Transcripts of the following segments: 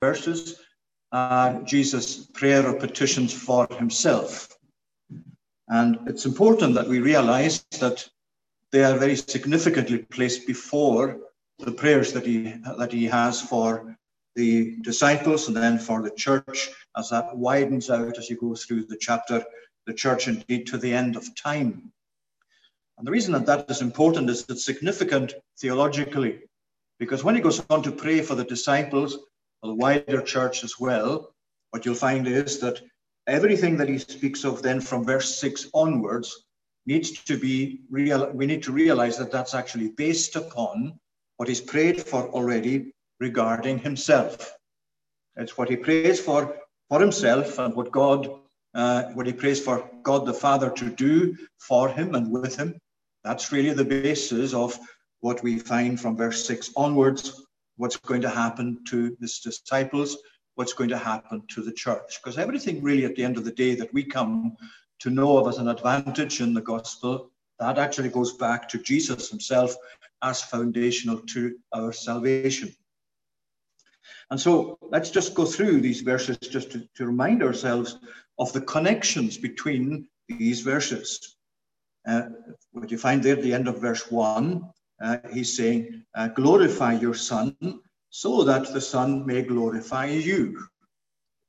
verses uh, Jesus' prayer or petitions for himself. And it's important that we realize that they are very significantly placed before the prayers that he, that he has for the disciples and then for the church as that widens out as you go through the chapter, the church indeed to the end of time. And the reason that that is important is it's significant theologically, because when he goes on to pray for the disciples, the wider church as well, what you'll find is that everything that he speaks of then from verse 6 onwards needs to be real. We need to realize that that's actually based upon what he's prayed for already regarding himself. It's what he prays for for himself and what God, uh, what he prays for God the Father to do for him and with him. That's really the basis of what we find from verse 6 onwards, what's going to happen to his disciples, what's going to happen to the church. Because everything really at the end of the day that we come to know of as an advantage in the gospel, that actually goes back to Jesus himself as foundational to our salvation. And so let's just go through these verses just to, to remind ourselves of the connections between these verses. Uh, what you find there at the end of verse 1, uh, he's saying, uh, Glorify your Son, so that the Son may glorify you.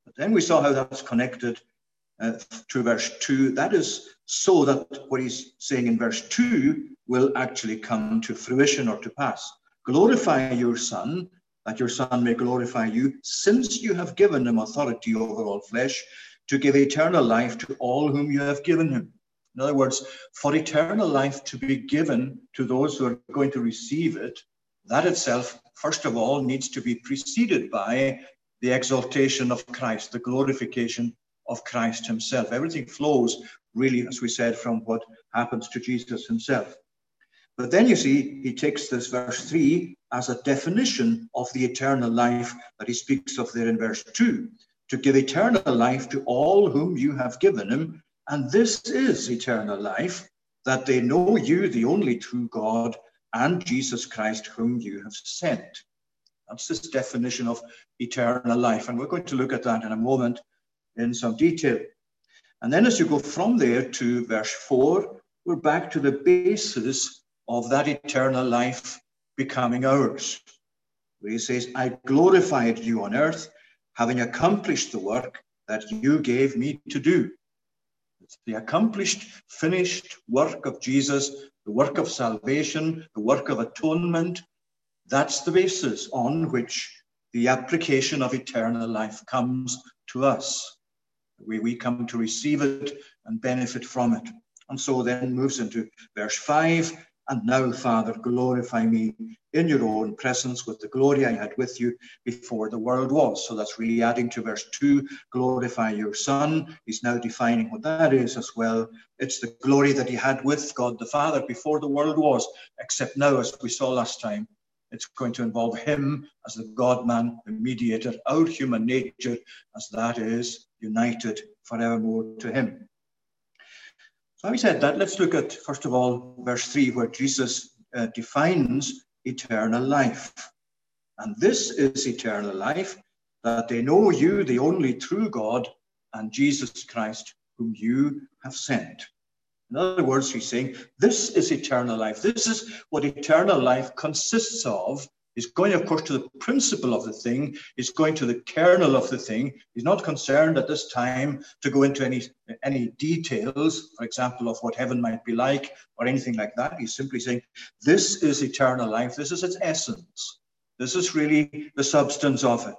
But then we saw how that's connected uh, to verse 2. That is so that what he's saying in verse 2 will actually come to fruition or to pass. Glorify your Son, that your Son may glorify you, since you have given him authority over all flesh, to give eternal life to all whom you have given him. In other words, for eternal life to be given to those who are going to receive it, that itself, first of all, needs to be preceded by the exaltation of Christ, the glorification of Christ himself. Everything flows, really, as we said, from what happens to Jesus himself. But then you see, he takes this verse 3 as a definition of the eternal life that he speaks of there in verse 2 to give eternal life to all whom you have given him and this is eternal life, that they know you, the only true God, and Jesus Christ, whom you have sent. That's this definition of eternal life. And we're going to look at that in a moment in some detail. And then as you go from there to verse 4, we're back to the basis of that eternal life becoming ours. Where he says, I glorified you on earth, having accomplished the work that you gave me to do the accomplished, finished work of Jesus, the work of salvation, the work of atonement. That's the basis on which the application of eternal life comes to us. We, we come to receive it and benefit from it. And so then moves into verse 5 and now, Father, glorify me in your own presence with the glory I had with you before the world was. So that's really adding to verse 2 glorify your Son. He's now defining what that is as well. It's the glory that he had with God the Father before the world was, except now, as we saw last time, it's going to involve him as the God man, the mediator, our human nature, as that is united forevermore to him. Having said that, let's look at, first of all, verse 3, where Jesus uh, defines eternal life. And this is eternal life, that they know you, the only true God, and Jesus Christ, whom you have sent. In other words, he's saying, this is eternal life. This is what eternal life consists of He's going, of course, to the principle of the thing. He's going to the kernel of the thing. He's not concerned at this time to go into any, any details, for example, of what heaven might be like or anything like that. He's simply saying, this is eternal life. This is its essence. This is really the substance of it.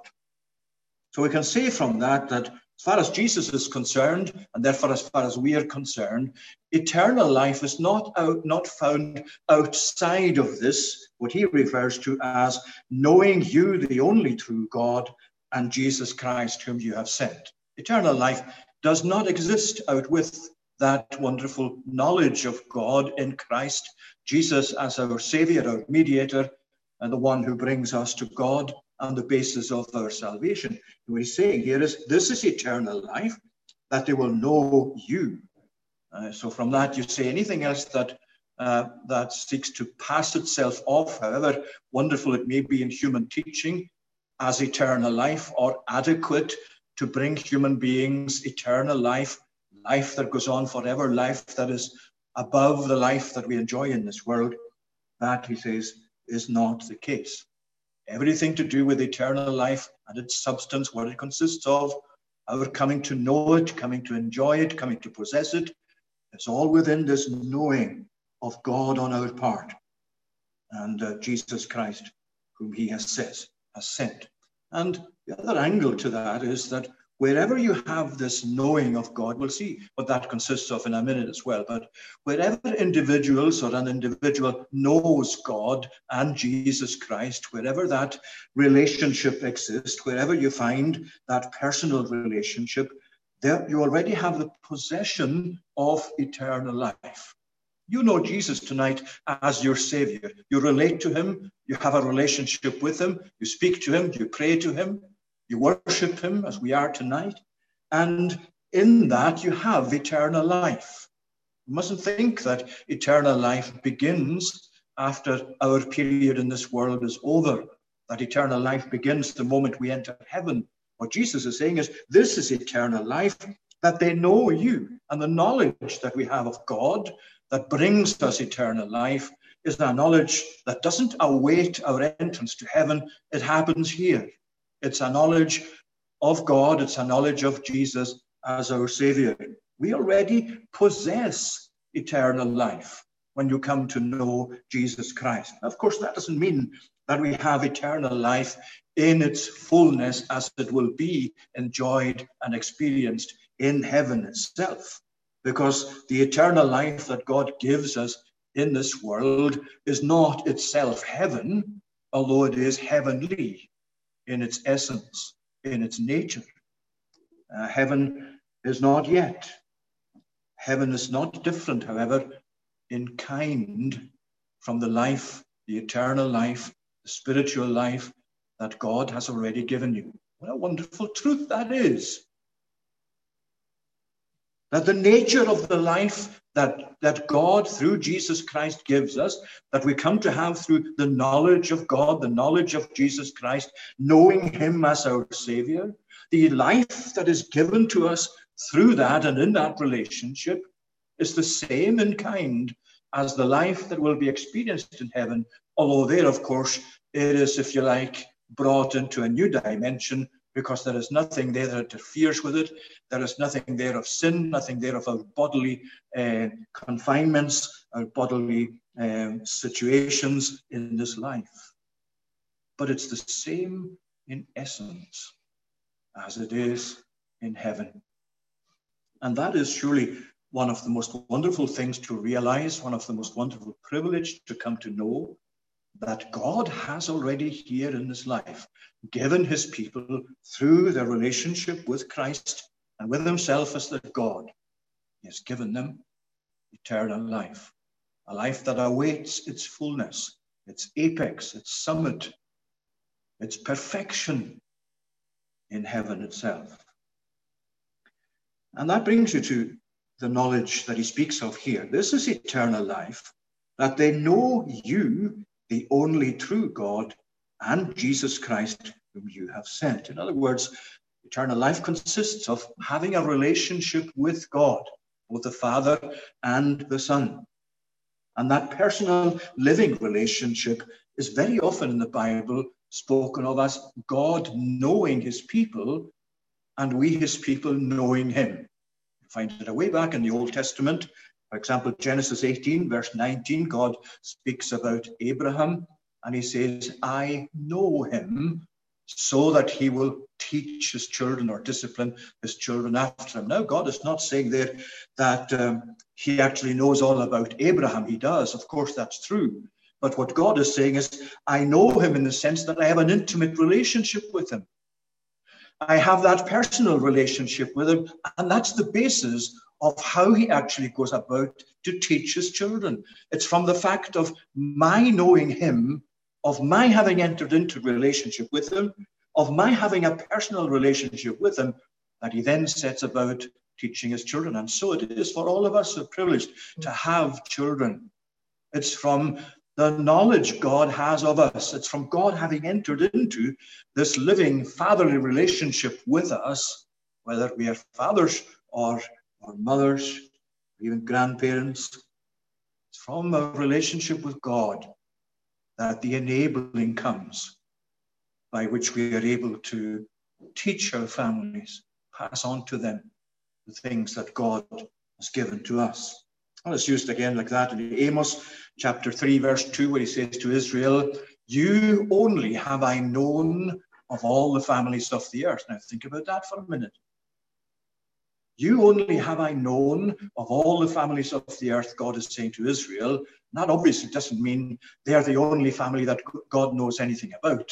So we can say from that that as far as Jesus is concerned, and therefore as far as we are concerned, eternal life is not out, not found outside of this, what he refers to as knowing you, the only true God, and Jesus Christ, whom you have sent. Eternal life does not exist out with that wonderful knowledge of God in Christ, Jesus as our Savior, our mediator, and the one who brings us to God on the basis of our salvation. What he's saying here is this is eternal life, that they will know you. Uh, so from that, you say anything else that uh, that seeks to pass itself off, however wonderful it may be in human teaching, as eternal life or adequate to bring human beings eternal life, life that goes on forever, life that is above the life that we enjoy in this world. That, he says, is not the case. Everything to do with eternal life and its substance, what it consists of, our coming to know it, coming to enjoy it, coming to possess it, it's all within this knowing of God on our part and uh, Jesus Christ, whom he has, says, has sent. And the other angle to that is that wherever you have this knowing of God, we'll see what that consists of in a minute as well, but wherever individuals or an individual knows God and Jesus Christ, wherever that relationship exists, wherever you find that personal relationship, there you already have the possession of eternal life. You know Jesus tonight as your Savior. You relate to Him, you have a relationship with Him, you speak to Him, you pray to Him, you worship Him as we are tonight. And in that, you have eternal life. You mustn't think that eternal life begins after our period in this world is over, that eternal life begins the moment we enter heaven. What Jesus is saying is, this is eternal life, that they know you and the knowledge that we have of God that brings us eternal life is a knowledge that doesn't await our entrance to heaven. It happens here. It's a knowledge of God, it's a knowledge of Jesus as our Savior. We already possess eternal life when you come to know Jesus Christ. Of course, that doesn't mean that we have eternal life in its fullness as it will be enjoyed and experienced in heaven itself because the eternal life that God gives us in this world is not itself heaven, although it is heavenly in its essence, in its nature. Uh, heaven is not yet. Heaven is not different, however, in kind from the life, the eternal life, the spiritual life that God has already given you. What a wonderful truth that is that the nature of the life that, that God through Jesus Christ gives us, that we come to have through the knowledge of God, the knowledge of Jesus Christ, knowing Him as our Savior, the life that is given to us through that and in that relationship is the same in kind as the life that will be experienced in heaven, although there, of course, it is, if you like, brought into a new dimension because there is nothing there that interferes with it. There is nothing there of sin, nothing there of our bodily uh, confinements, our bodily um, situations in this life. But it's the same in essence as it is in heaven. And that is surely one of the most wonderful things to realize, one of the most wonderful privilege to come to know that God has already here in this life given his people through their relationship with Christ and with himself as their God. He has given them eternal life, a life that awaits its fullness, its apex, its summit, its perfection in heaven itself. And that brings you to the knowledge that he speaks of here. This is eternal life, that they know you, the only true God, and Jesus Christ, whom you have sent. In other words, eternal life consists of having a relationship with God, both the Father and the Son. And that personal living relationship is very often in the Bible spoken of as God knowing his people and we his people knowing him. You find it way back in the Old Testament. For example, Genesis 18, verse 19, God speaks about Abraham and he says, I know him so that he will teach his children or discipline his children after him. Now, God is not saying there that um, he actually knows all about Abraham. He does. Of course, that's true. But what God is saying is, I know him in the sense that I have an intimate relationship with him. I have that personal relationship with him. And that's the basis of how he actually goes about to teach his children. It's from the fact of my knowing him of my having entered into relationship with him, of my having a personal relationship with him, that he then sets about teaching his children. And so it is for all of us a privilege to have children. It's from the knowledge God has of us. It's from God having entered into this living fatherly relationship with us, whether we are fathers or, or mothers, or even grandparents. It's from a relationship with God that the enabling comes by which we are able to teach our families, pass on to them the things that God has given to us. And it's used again like that in Amos chapter 3, verse 2, where he says to Israel, You only have I known of all the families of the earth. Now think about that for a minute. You only have I known of all the families of the earth, God is saying to Israel. And that obviously doesn't mean they're the only family that God knows anything about.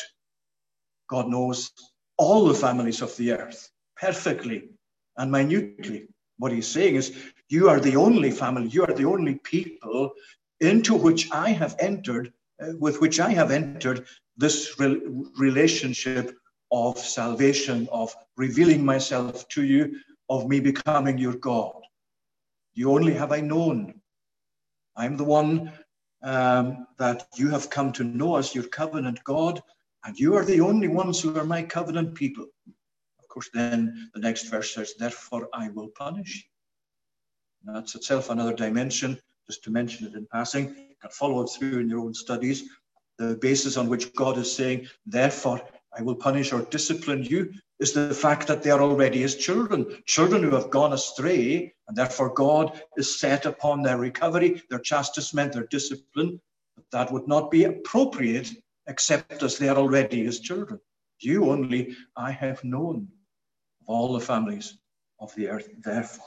God knows all the families of the earth perfectly and minutely. What he's saying is, you are the only family, you are the only people into which I have entered, uh, with which I have entered this re- relationship of salvation, of revealing myself to you, of me becoming your God. You only have I known. I'm the one um, that you have come to know as your covenant God, and you are the only ones who are my covenant people. Of course, then the next verse says, Therefore I will punish you. That's itself another dimension, just to mention it in passing. You can follow it through in your own studies. The basis on which God is saying, Therefore I will punish or discipline you is the fact that they are already his children, children who have gone astray, and therefore God is set upon their recovery, their chastisement, their discipline. But that would not be appropriate except as they are already his children. You only I have known of all the families of the earth, therefore.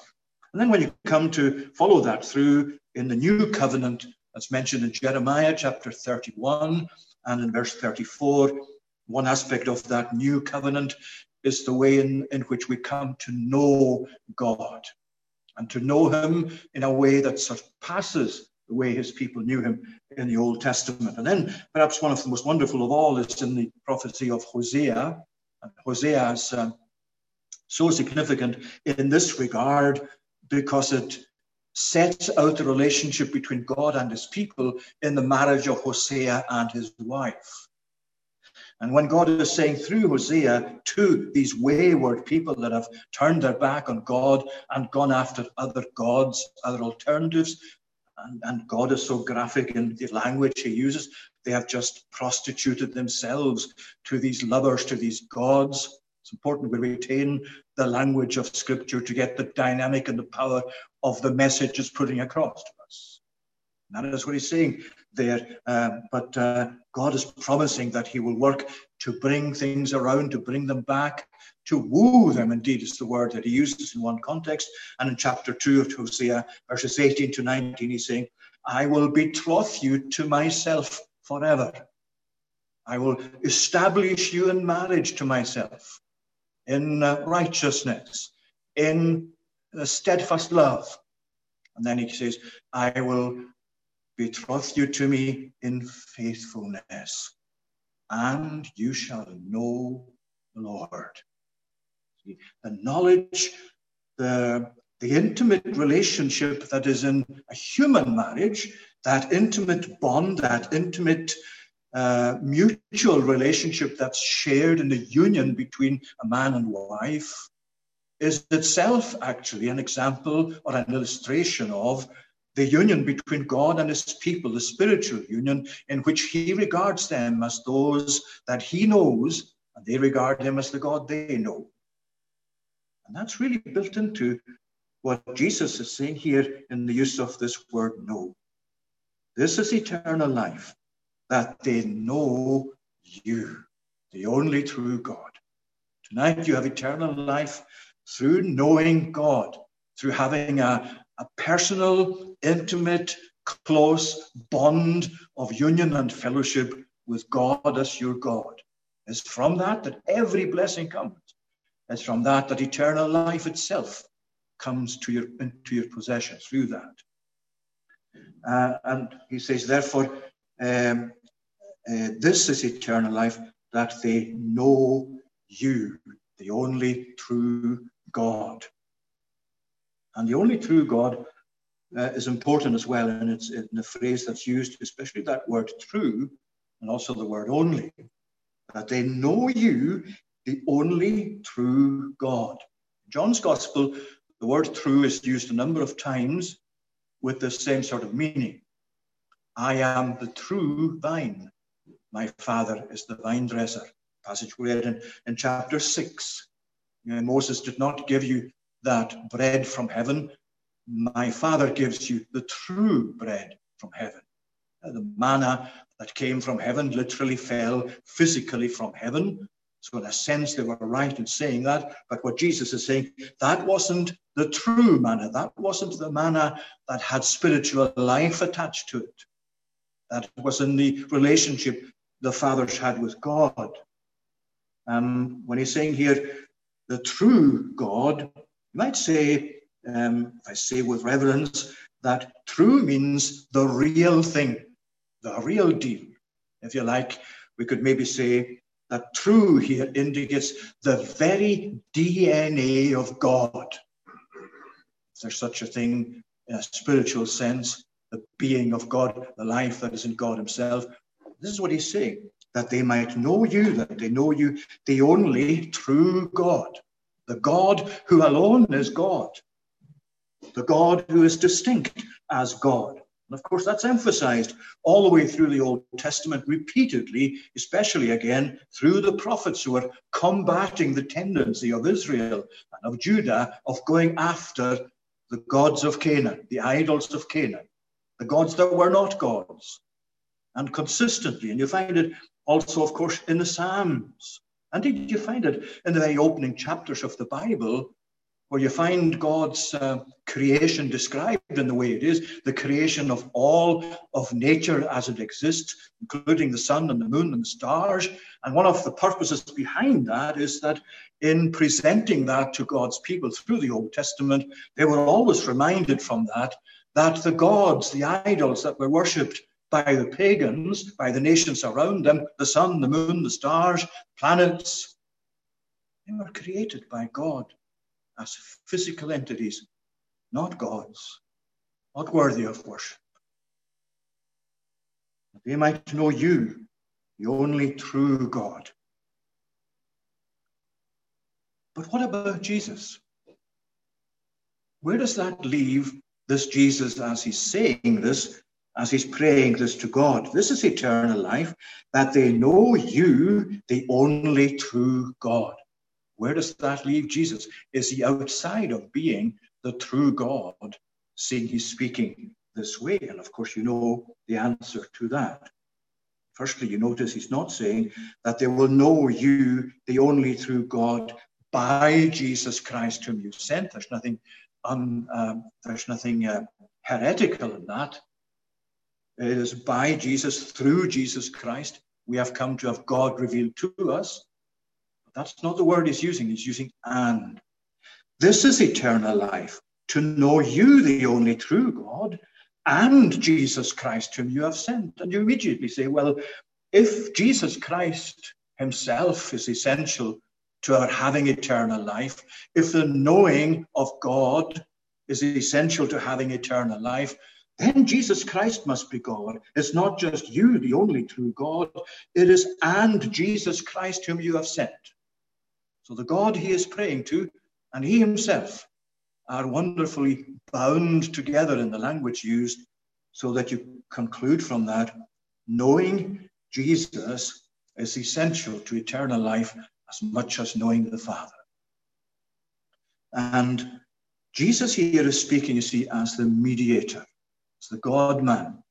And then when you come to follow that through in the new covenant, as mentioned in Jeremiah chapter 31 and in verse 34, one aspect of that new covenant is the way in, in which we come to know God and to know Him in a way that surpasses the way His people knew Him in the Old Testament. And then perhaps one of the most wonderful of all is in the prophecy of Hosea. And Hosea is uh, so significant in this regard because it sets out the relationship between God and his people in the marriage of Hosea and his wife. And when God is saying through Hosea to these wayward people that have turned their back on God and gone after other gods, other alternatives, and, and God is so graphic in the language he uses, they have just prostituted themselves to these lovers, to these gods. It's important we retain the language of Scripture to get the dynamic and the power of the message it's putting across to us. That is what he's saying there. Uh, but uh, God is promising that he will work to bring things around, to bring them back, to woo them, indeed, is the word that he uses in one context. And in chapter 2 of Hosea, verses 18 to 19, he's saying, I will betroth you to myself forever. I will establish you in marriage to myself, in uh, righteousness, in steadfast love. And then he says, I will betroth you to me in faithfulness, and you shall know the Lord. See, the knowledge, the, the intimate relationship that is in a human marriage, that intimate bond, that intimate uh, mutual relationship that's shared in the union between a man and wife is itself actually an example or an illustration of the union between God and his people, the spiritual union in which he regards them as those that he knows, and they regard him as the God they know. And that's really built into what Jesus is saying here in the use of this word know. This is eternal life, that they know you, the only true God. Tonight you have eternal life through knowing God, through having a, a personal, intimate, close bond of union and fellowship with God as your God. It's from that that every blessing comes. It's from that that eternal life itself comes to your into your possession through that. Uh, and he says, therefore, um, uh, this is eternal life that they know you, the only true God. And the only true God uh, is important as well, and it's in the phrase that's used, especially that word true, and also the word only, that they know you, the only true God. John's Gospel, the word true is used a number of times with the same sort of meaning. I am the true vine. My Father is the vine dresser. Passage we read in, in chapter 6. You know, Moses did not give you that bread from heaven. My Father gives you the true bread from heaven. Uh, the manna that came from heaven literally fell physically from heaven. So, in a sense, they were right in saying that. But what Jesus is saying, that wasn't the true manna. That wasn't the manna that had spiritual life attached to it. That was in the relationship the fathers had with God. Um, when he's saying here, the true God, you might say, um, I say with reverence, that true means the real thing, the real deal. If you like, we could maybe say that true here indicates the very DNA of God. If there's such a thing in a spiritual sense, the being of God, the life that is in God Himself. This is what He's saying that they might know you, that they know you, the only true God, the God who alone is God, the God who is distinct as God. And of course, that's emphasized all the way through the Old Testament repeatedly, especially again through the prophets who are combating the tendency of Israel and of Judah of going after the gods of Canaan, the idols of Canaan the gods that were not gods, and consistently. And you find it also, of course, in the Psalms. And did you find it in the very opening chapters of the Bible, where you find God's uh, creation described in the way it is, the creation of all of nature as it exists, including the sun and the moon and the stars. And one of the purposes behind that is that in presenting that to God's people through the Old Testament, they were always reminded from that that the gods, the idols that were worshipped by the pagans, by the nations around them, the sun, the moon, the stars, planets, they were created by God as physical entities, not gods, not worthy of worship. They might know you, the only true God. But what about Jesus? Where does that leave this Jesus, as he's saying this, as he's praying this to God. This is eternal life, that they know you, the only true God. Where does that leave Jesus? Is he outside of being the true God, seeing he's speaking this way? And of course, you know the answer to that. Firstly, you notice he's not saying that they will know you, the only true God, by Jesus Christ, whom you sent. There's nothing un, um, there's nothing uh, heretical in that. It is by Jesus, through Jesus Christ, we have come to have God revealed to us. That's not the word he's using, he's using and. This is eternal life, to know you, the only true God, and Jesus Christ, whom you have sent. And you immediately say, well, if Jesus Christ himself is essential to our having eternal life, if the knowing of God is essential to having eternal life, then Jesus Christ must be God. It's not just you, the only true God, it is and Jesus Christ whom you have sent. So the God he is praying to and he himself are wonderfully bound together in the language used so that you conclude from that knowing Jesus is essential to eternal life as much as knowing the Father. And Jesus here is speaking, you see, as the mediator, as the God man,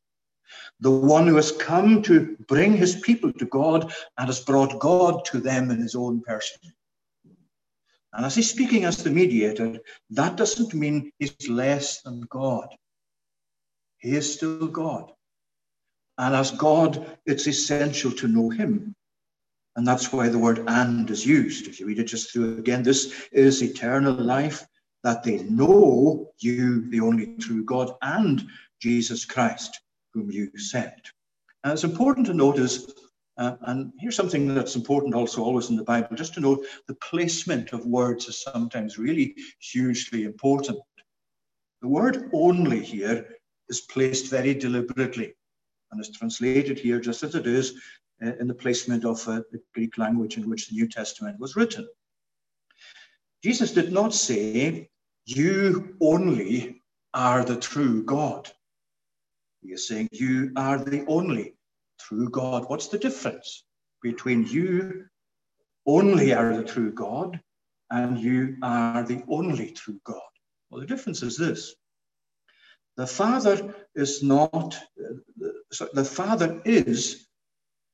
the one who has come to bring his people to God and has brought God to them in his own person. And as he's speaking as the mediator, that doesn't mean he's less than God. He is still God. And as God, it's essential to know him. And that's why the word and is used. If you read it just through again, this is eternal life, that they know you, the only true God, and Jesus Christ, whom you sent. And it's important to notice, uh, and here's something that's important also always in the Bible, just to note the placement of words is sometimes really hugely important. The word only here is placed very deliberately and is translated here just as it is uh, in the placement of uh, the Greek language in which the New Testament was written. Jesus did not say, You only are the true God. He is saying, You are the only true God. What's the difference between you only are the true God and you are the only true God? Well, the difference is this the Father is not, uh, the Father is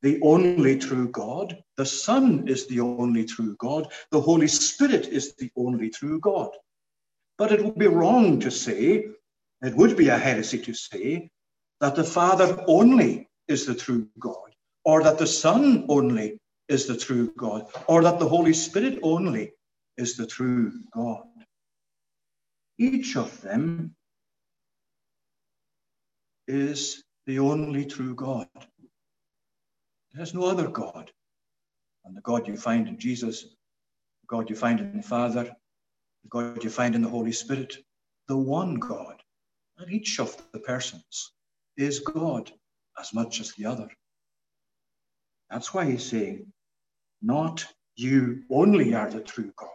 the only true God. The Son is the only true God. The Holy Spirit is the only true God. But it would be wrong to say, it would be a heresy to say, that the Father only is the true God, or that the Son only is the true God, or that the Holy Spirit only is the true God. Each of them is the only true God. There's no other God. And the God you find in Jesus, the God you find in the Father, the God you find in the Holy Spirit, the one God. And each of the persons is God as much as the other. That's why he's saying, not you only are the true God,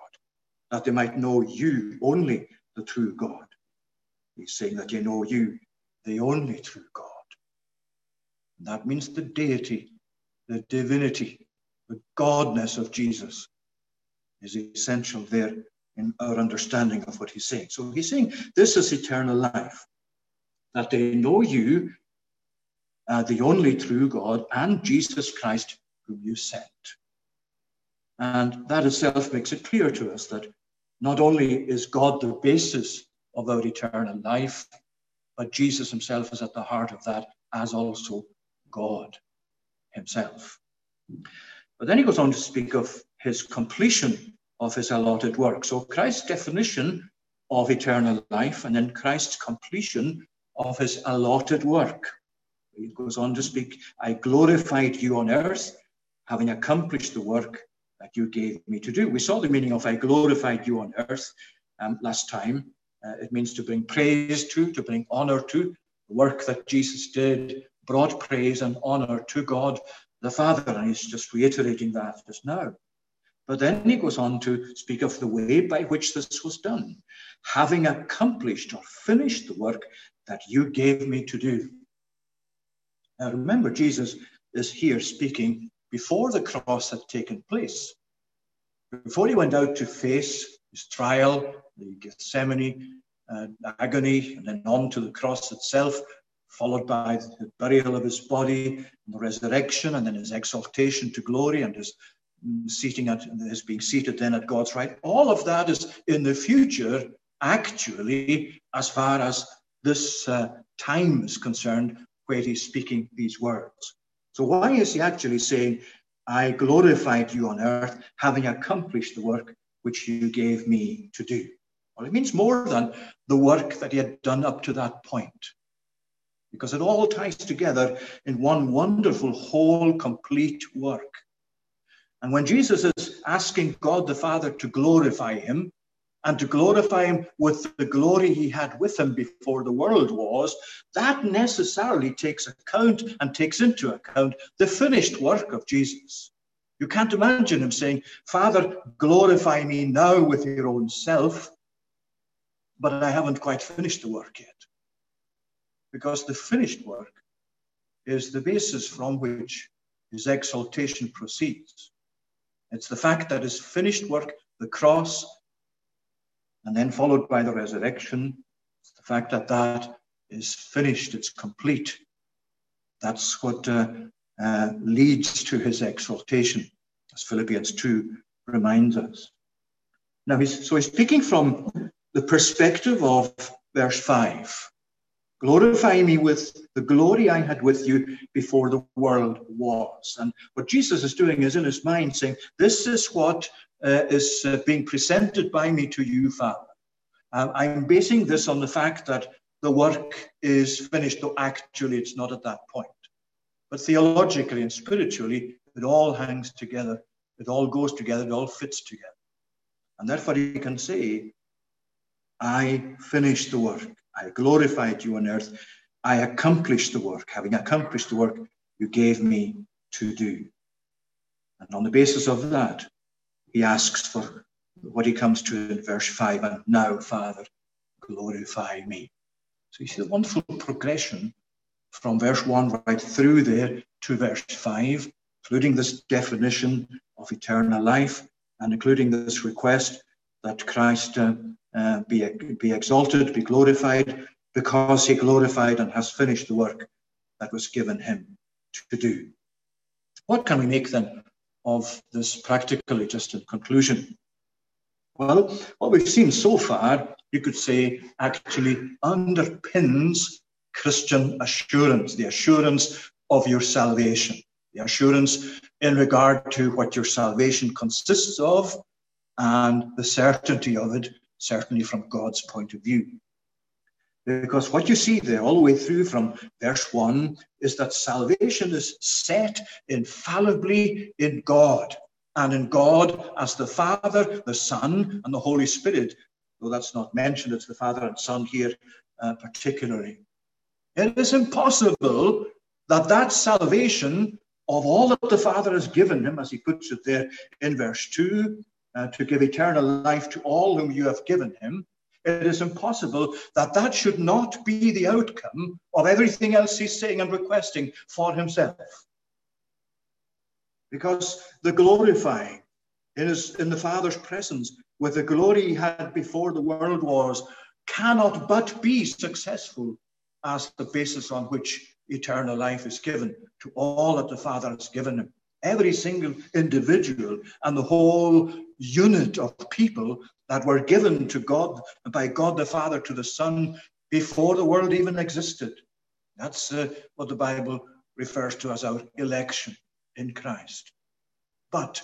that they might know you only the true God. He's saying that you know you, the only true God. And that means the deity, the divinity, the godness of Jesus is essential there in our understanding of what he's saying. So he's saying this is eternal life, that they know you, uh, the only true God, and Jesus Christ, whom you sent. And that itself makes it clear to us that not only is God the basis of our eternal life, but Jesus himself is at the heart of that, as also God himself. But then he goes on to speak of his completion of his allotted work. So Christ's definition of eternal life and then Christ's completion of his allotted work. He goes on to speak, I glorified you on earth, having accomplished the work that you gave me to do. We saw the meaning of I glorified you on earth um, last time. Uh, it means to bring praise to, to bring honor to. The work that Jesus did brought praise and honor to God the Father, and he's just reiterating that just now. But then he goes on to speak of the way by which this was done, having accomplished or finished the work that you gave me to do. Now remember, Jesus is here speaking before the cross had taken place. Before he went out to face his trial, the Gethsemane uh, agony, and then on to the cross itself, followed by the burial of his body, and the resurrection, and then his exaltation to glory, and his seating at his being seated then at God's right. All of that is in the future, actually, as far as this uh, time is concerned, where he's speaking these words. So why is he actually saying, I glorified you on earth, having accomplished the work which you gave me to do? Well, it means more than the work that he had done up to that point, because it all ties together in one wonderful, whole, complete work. And when Jesus is asking God the Father to glorify him, and to glorify him with the glory he had with him before the world was, that necessarily takes account and takes into account the finished work of Jesus. You can't imagine him saying, Father, glorify me now with your own self, but I haven't quite finished the work yet. Because the finished work is the basis from which his exaltation proceeds. It's the fact that his finished work, the cross, and then followed by the resurrection, the fact that that is finished, it's complete. That's what uh, uh, leads to his exaltation, as Philippians 2 reminds us. Now, he's, so he's speaking from the perspective of verse 5. Glorify me with the glory I had with you before the world was. And what Jesus is doing is in his mind saying, This is what uh, is uh, being presented by me to you, Father. Um, I'm basing this on the fact that the work is finished, though actually it's not at that point. But theologically and spiritually, it all hangs together. It all goes together. It all fits together. And therefore, he can say, I finished the work. I glorified you on earth. I accomplished the work. Having accomplished the work you gave me to do. And on the basis of that, he asks for what he comes to in verse 5 and now, Father, glorify me. So you see the wonderful progression from verse 1 right through there to verse 5, including this definition of eternal life and including this request that Christ uh, uh, be, be exalted, be glorified, because he glorified and has finished the work that was given him to do. What can we make then of this practically, just in conclusion? Well, what we've seen so far, you could say, actually underpins Christian assurance, the assurance of your salvation, the assurance in regard to what your salvation consists of, and the certainty of it, certainly from God's point of view. Because what you see there all the way through from verse 1 is that salvation is set infallibly in God, and in God as the Father, the Son, and the Holy Spirit. Though that's not mentioned, it's the Father and Son here uh, particularly. It is impossible that that salvation of all that the Father has given him, as he puts it there in verse 2, uh, to give eternal life to all whom you have given him, it is impossible that that should not be the outcome of everything else he's saying and requesting for himself. Because the glorifying in, his, in the Father's presence with the glory he had before the world was cannot but be successful as the basis on which eternal life is given to all that the Father has given him. Every single individual and the whole unit of people that were given to God by God the Father to the Son before the world even existed. That's uh, what the Bible refers to as our election in Christ. But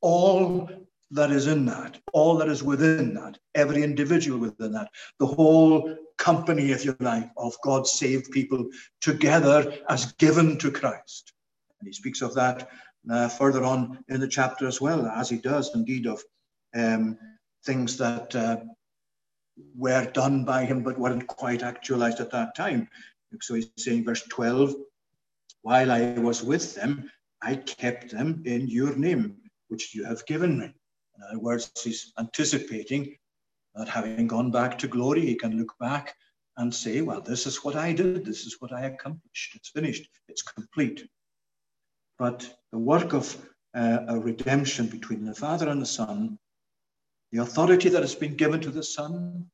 all that is in that, all that is within that, every individual within that, the whole company, if you like, of God's saved people together as given to Christ. And he speaks of that uh, further on in the chapter as well, as he does indeed of um, things that uh, were done by him but weren't quite actualized at that time. So he's saying, verse 12, while I was with them, I kept them in your name, which you have given me. In other words, he's anticipating that having gone back to glory, he can look back and say, Well, this is what I did, this is what I accomplished. It's finished, it's complete. But the work of uh, a redemption between the Father and the Son, the authority that has been given to the Son,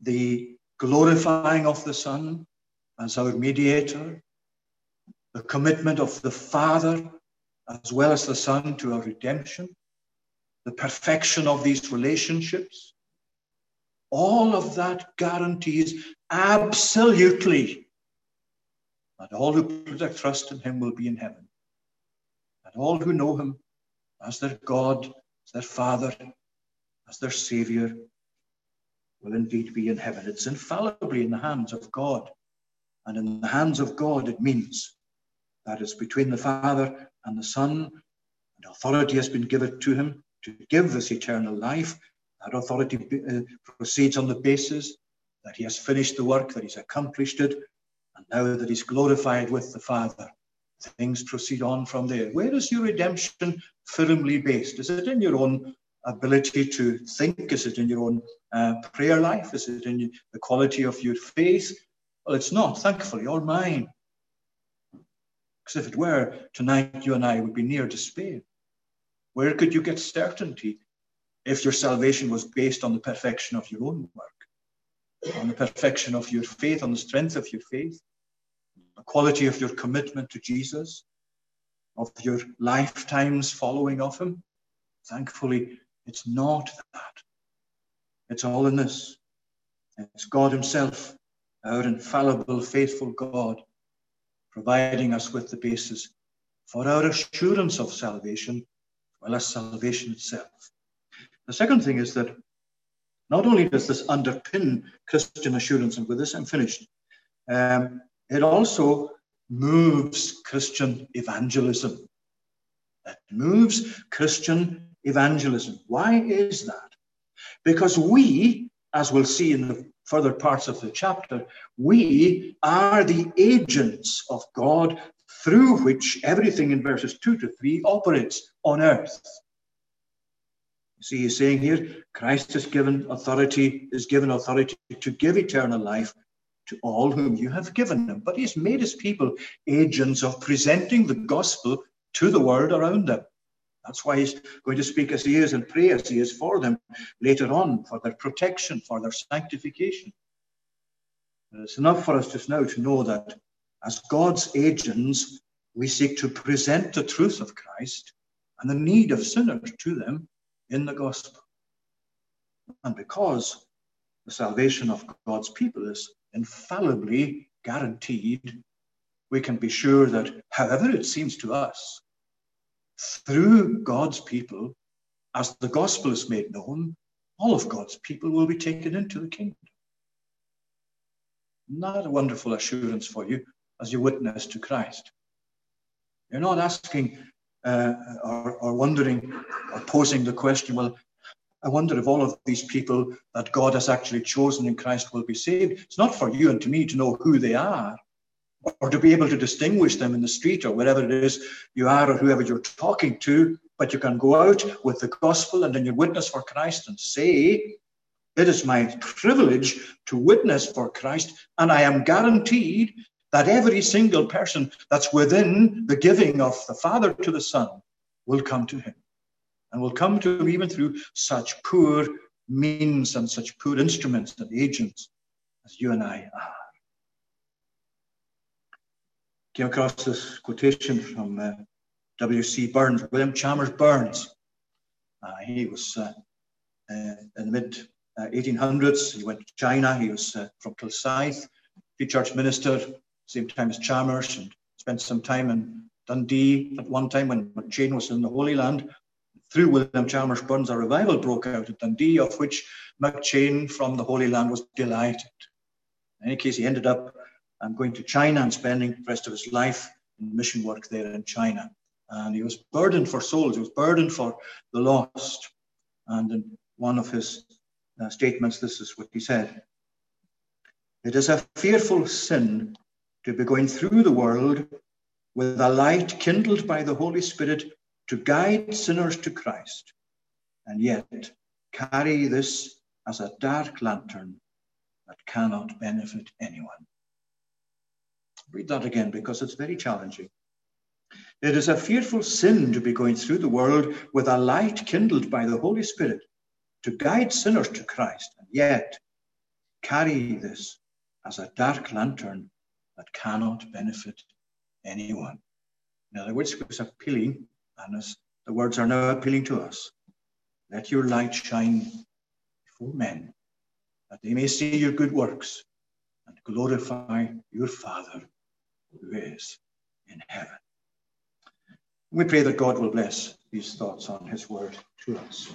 the glorifying of the Son as our mediator, the commitment of the Father as well as the Son to our redemption, the perfection of these relationships, all of that guarantees absolutely that all who put their trust in Him will be in heaven. All who know Him as their God, as their Father, as their Savior, will indeed be in heaven. It's infallibly in the hands of God. And in the hands of God, it means that it's between the Father and the Son, and authority has been given to him to give this eternal life. That authority uh, proceeds on the basis that he has finished the work, that he's accomplished it, and now that he's glorified with the Father, things proceed on from there. Where is your redemption firmly based? Is it in your own ability to think? Is it in your own uh, prayer life? Is it in the quality of your faith? Well, it's not, thankfully, or mine. Because if it were, tonight you and I would be near despair. Where could you get certainty if your salvation was based on the perfection of your own work, on the perfection of your faith, on the strength of your faith, the quality of your commitment to Jesus, of your lifetimes following of Him? Thankfully, it's not that. It's all in this. It's God Himself, our infallible, faithful God, providing us with the basis for our assurance of salvation, well as salvation itself. The second thing is that not only does this underpin Christian assurance, and with this I'm finished, um, it also moves Christian evangelism. It moves Christian evangelism. Why is that? Because we, as we'll see in the further parts of the chapter, we are the agents of God through which everything in verses 2 to 3 operates on earth. See, he's saying here, Christ has given authority, is given authority to give eternal life to all whom you have given him. But he's made his people agents of presenting the gospel to the world around them. That's why he's going to speak as he is and pray as he is for them later on, for their protection, for their sanctification. It's enough for us just now to know that as God's agents, we seek to present the truth of Christ and the need of sinners to them in the gospel. And because the salvation of God's people is infallibly guaranteed, we can be sure that, however it seems to us, through God's people, as the gospel is made known, all of God's people will be taken into the kingdom. Not a wonderful assurance for you as you witness to Christ. You're not asking uh, or, or wondering or posing the question, well, I wonder if all of these people that God has actually chosen in Christ will be saved. It's not for you and to me to know who they are or to be able to distinguish them in the street or wherever it is you are or whoever you're talking to, but you can go out with the gospel and then you witness for Christ and say, It is my privilege to witness for Christ, and I am guaranteed that every single person that's within the giving of the Father to the Son will come to him and will come to even through such poor means and such poor instruments and agents as you and I are. Came across this quotation from uh, W.C. Burns, William Chalmers Burns. Uh, he was uh, uh in the mid 1800s. Uh, he went to China. He was uh, from Kilsyth, free church minister, same time as Chalmers, and spent some time in Dundee at one time when McCheyne was in the Holy Land. Through William Chalmers Burns, a revival broke out at Dundee, of which McCheyne from the Holy Land was delighted. In any case, he ended up um, going to China and spending the rest of his life in mission work there in China. And he was burdened for souls, he was burdened for the lost. And in one of his uh, statements, this is what he said It is a fearful sin to be going through the world with a light kindled by the Holy Spirit to guide sinners to Christ, and yet carry this as a dark lantern that cannot benefit anyone. Read that again because it's very challenging. It is a fearful sin to be going through the world with a light kindled by the Holy Spirit to guide sinners to Christ, and yet carry this as a dark lantern that cannot benefit anyone. In other words, it was appealing, and as the words are now appealing to us. Let your light shine before men, that they may see your good works and glorify your Father who is in heaven. We pray that God will bless these thoughts on his word to us.